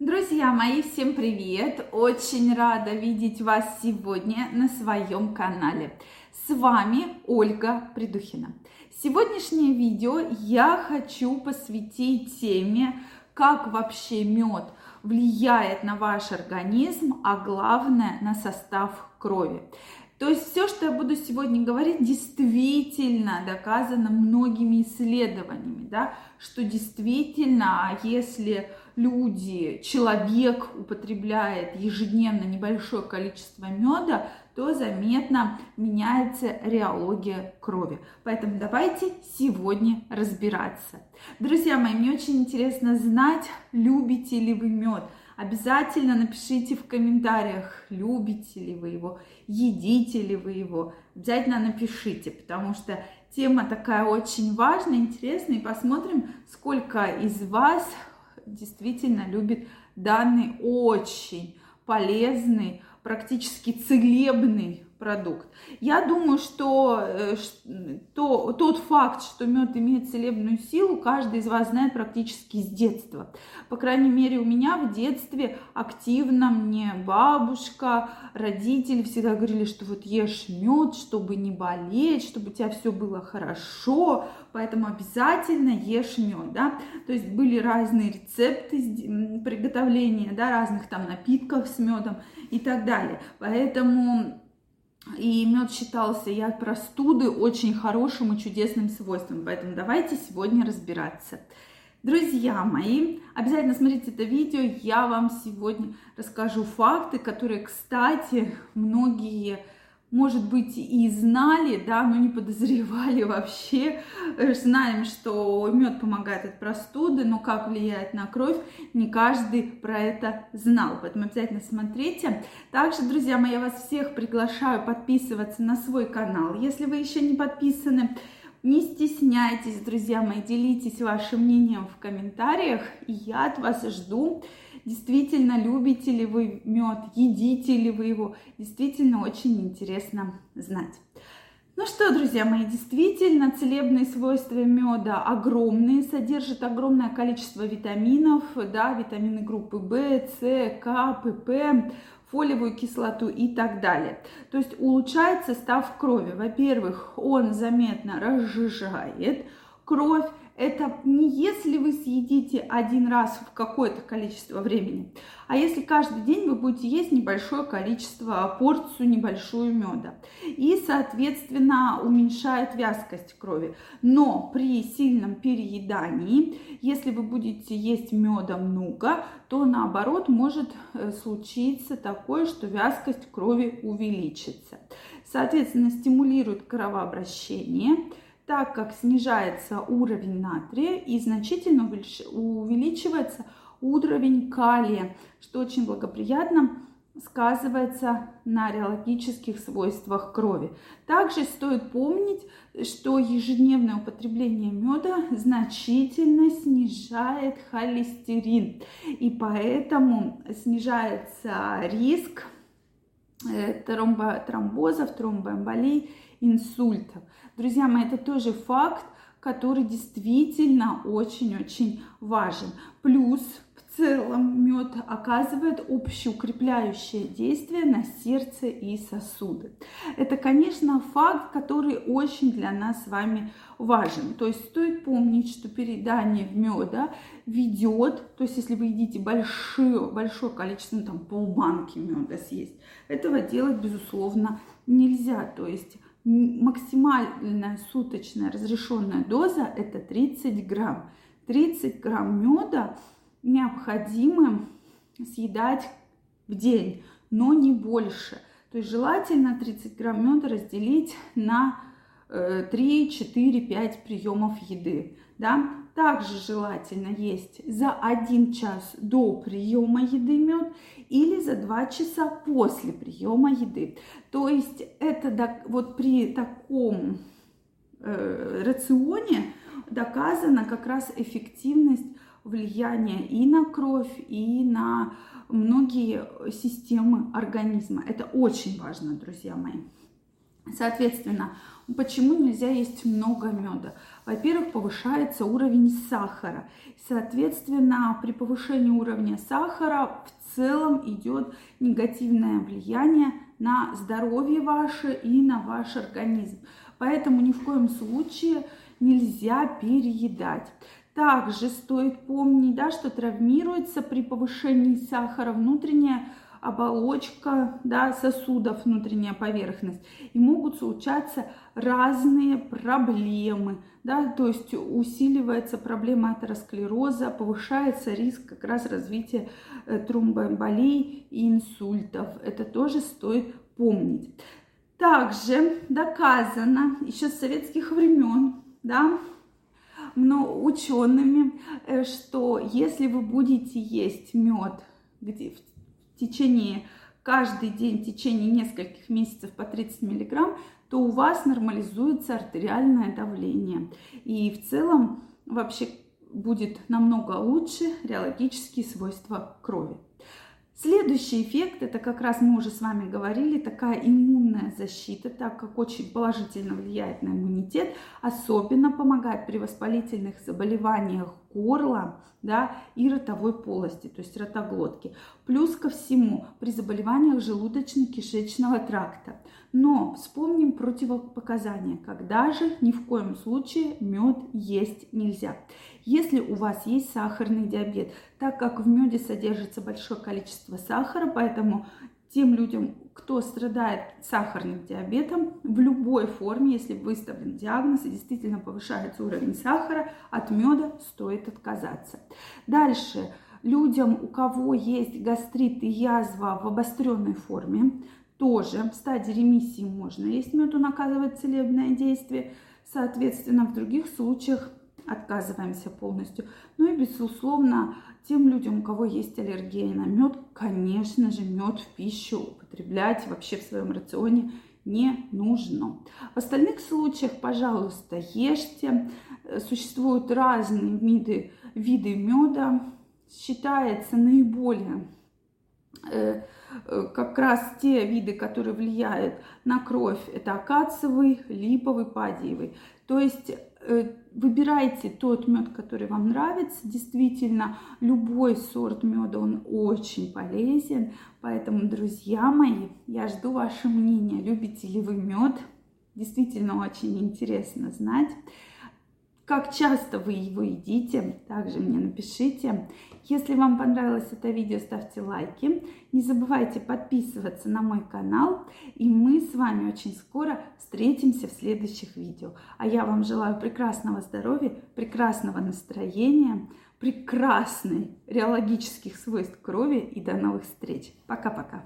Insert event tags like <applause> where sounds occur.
Друзья мои, всем привет! Очень рада видеть вас сегодня на своем канале. С вами Ольга Придухина. Сегодняшнее видео я хочу посвятить теме, как вообще мед влияет на ваш организм, а главное на состав крови. То есть все, что я буду сегодня говорить, действительно доказано многими исследованиями, да, что действительно, а если люди, человек употребляет ежедневно небольшое количество меда, то заметно меняется реология крови. Поэтому давайте сегодня разбираться. Друзья мои, мне очень интересно знать, любите ли вы мед. Обязательно напишите в комментариях, любите ли вы его, едите ли вы его. Обязательно напишите, потому что тема такая очень важная, интересная. И посмотрим, сколько из вас действительно любит данный очень полезный, практически целебный продукт. Я думаю, что э, то, тот факт, что мед имеет целебную силу, каждый из вас знает практически с детства. По крайней мере, у меня в детстве активно мне бабушка, родители всегда говорили, что вот ешь мед, чтобы не болеть, чтобы у тебя все было хорошо, поэтому обязательно ешь мед, да. То есть были разные рецепты приготовления, да, разных там напитков с медом и так далее. Поэтому и мед считался и от простуды очень хорошим и чудесным свойством. Поэтому давайте сегодня разбираться. Друзья мои, обязательно смотрите это видео. Я вам сегодня расскажу факты, которые, кстати, многие может быть, и знали, да, но не подозревали <laughs> вообще. Знаем, что мед помогает от простуды, но как влияет на кровь, не каждый про это знал. Поэтому обязательно смотрите. Также, друзья мои, я вас всех приглашаю подписываться на свой канал. Если вы еще не подписаны, не стесняйтесь, друзья мои, делитесь вашим мнением в комментариях, и я от вас жду действительно любите ли вы мед, едите ли вы его. Действительно очень интересно знать. Ну что, друзья мои, действительно целебные свойства меда огромные, содержит огромное количество витаминов, да, витамины группы В, С, К, ПП, фолиевую кислоту и так далее. То есть улучшает состав крови. Во-первых, он заметно разжижает кровь, это не если вы съедите один раз в какое-то количество времени, а если каждый день вы будете есть небольшое количество, порцию небольшую меда. И, соответственно, уменьшает вязкость крови. Но при сильном переедании, если вы будете есть меда много, то наоборот может э, случиться такое, что вязкость крови увеличится. Соответственно, стимулирует кровообращение, так как снижается уровень натрия и значительно увеличивается уровень калия, что очень благоприятно сказывается на реологических свойствах крови. Также стоит помнить, что ежедневное употребление меда значительно снижает холестерин, и поэтому снижается риск э, тромбозов, тромбоэмболий, инсультов. Друзья мои, это тоже факт, который действительно очень-очень важен. Плюс целом мед оказывает общеукрепляющее действие на сердце и сосуды. Это, конечно, факт, который очень для нас с вами важен. То есть стоит помнить, что передание меда ведет, то есть если вы едите большое, большое количество, ну, там полбанки меда съесть, этого делать, безусловно, нельзя. То есть максимальная суточная разрешенная доза это 30 грамм. 30 грамм меда необходимо съедать в день, но не больше. То есть желательно 30 грамм меда разделить на 3, 4, 5 приемов еды. Да? Также желательно есть за 1 час до приема еды мед или за 2 часа после приема еды. То есть это вот при таком э, рационе доказана как раз эффективность влияния и на кровь, и на многие системы организма. Это очень важно, друзья мои. Соответственно, почему нельзя есть много меда? Во-первых, повышается уровень сахара. Соответственно, при повышении уровня сахара в целом идет негативное влияние на здоровье ваше и на ваш организм. Поэтому ни в коем случае нельзя переедать. Также стоит помнить, да, что травмируется при повышении сахара внутренняя оболочка да, сосудов, внутренняя поверхность. И могут случаться разные проблемы. Да, то есть усиливается проблема атеросклероза, повышается риск как раз развития э, тромбоэмболий и инсультов. Это тоже стоит помнить. Также доказано еще с советских времен, да, но учеными, э, что если вы будете есть мед где в течение каждый день в течение нескольких месяцев по 30 миллиграмм, то у вас нормализуется артериальное давление. И в целом вообще будет намного лучше реологические свойства крови. Следующий эффект, это как раз мы уже с вами говорили, такая иммунная защита, так как очень положительно влияет на иммунитет, особенно помогает при воспалительных заболеваниях горла да, и ротовой полости, то есть ротоглотки. Плюс ко всему при заболеваниях желудочно-кишечного тракта. Но вспомним противопоказания, когда же ни в коем случае мед есть нельзя. Если у вас есть сахарный диабет, так как в меде содержится большое количество сахара, поэтому тем людям, кто страдает сахарным диабетом, в любой форме, если выставлен диагноз и действительно повышается уровень сахара, от меда стоит отказаться. Дальше, людям, у кого есть гастрит и язва в обостренной форме, тоже в стадии ремиссии можно есть мед, он оказывает целебное действие. Соответственно, в других случаях отказываемся полностью. Ну и, безусловно, тем людям, у кого есть аллергия на мед, конечно же, мед в пищу употреблять вообще в своем рационе не нужно. В остальных случаях, пожалуйста, ешьте. Существуют разные виды, виды меда. Считается наиболее э, Э, как раз те виды, которые влияют на кровь, это акациевый, липовый, падиевый. То есть э, выбирайте тот мед, который вам нравится. Действительно, любой сорт меда, он очень полезен. Поэтому, друзья мои, я жду ваше мнение. Любите ли вы мед? Действительно очень интересно знать. Как часто вы его едите, также мне напишите. Если вам понравилось это видео, ставьте лайки. Не забывайте подписываться на мой канал. И мы с вами очень скоро встретимся в следующих видео. А я вам желаю прекрасного здоровья, прекрасного настроения, прекрасной реологических свойств крови и до новых встреч. Пока-пока.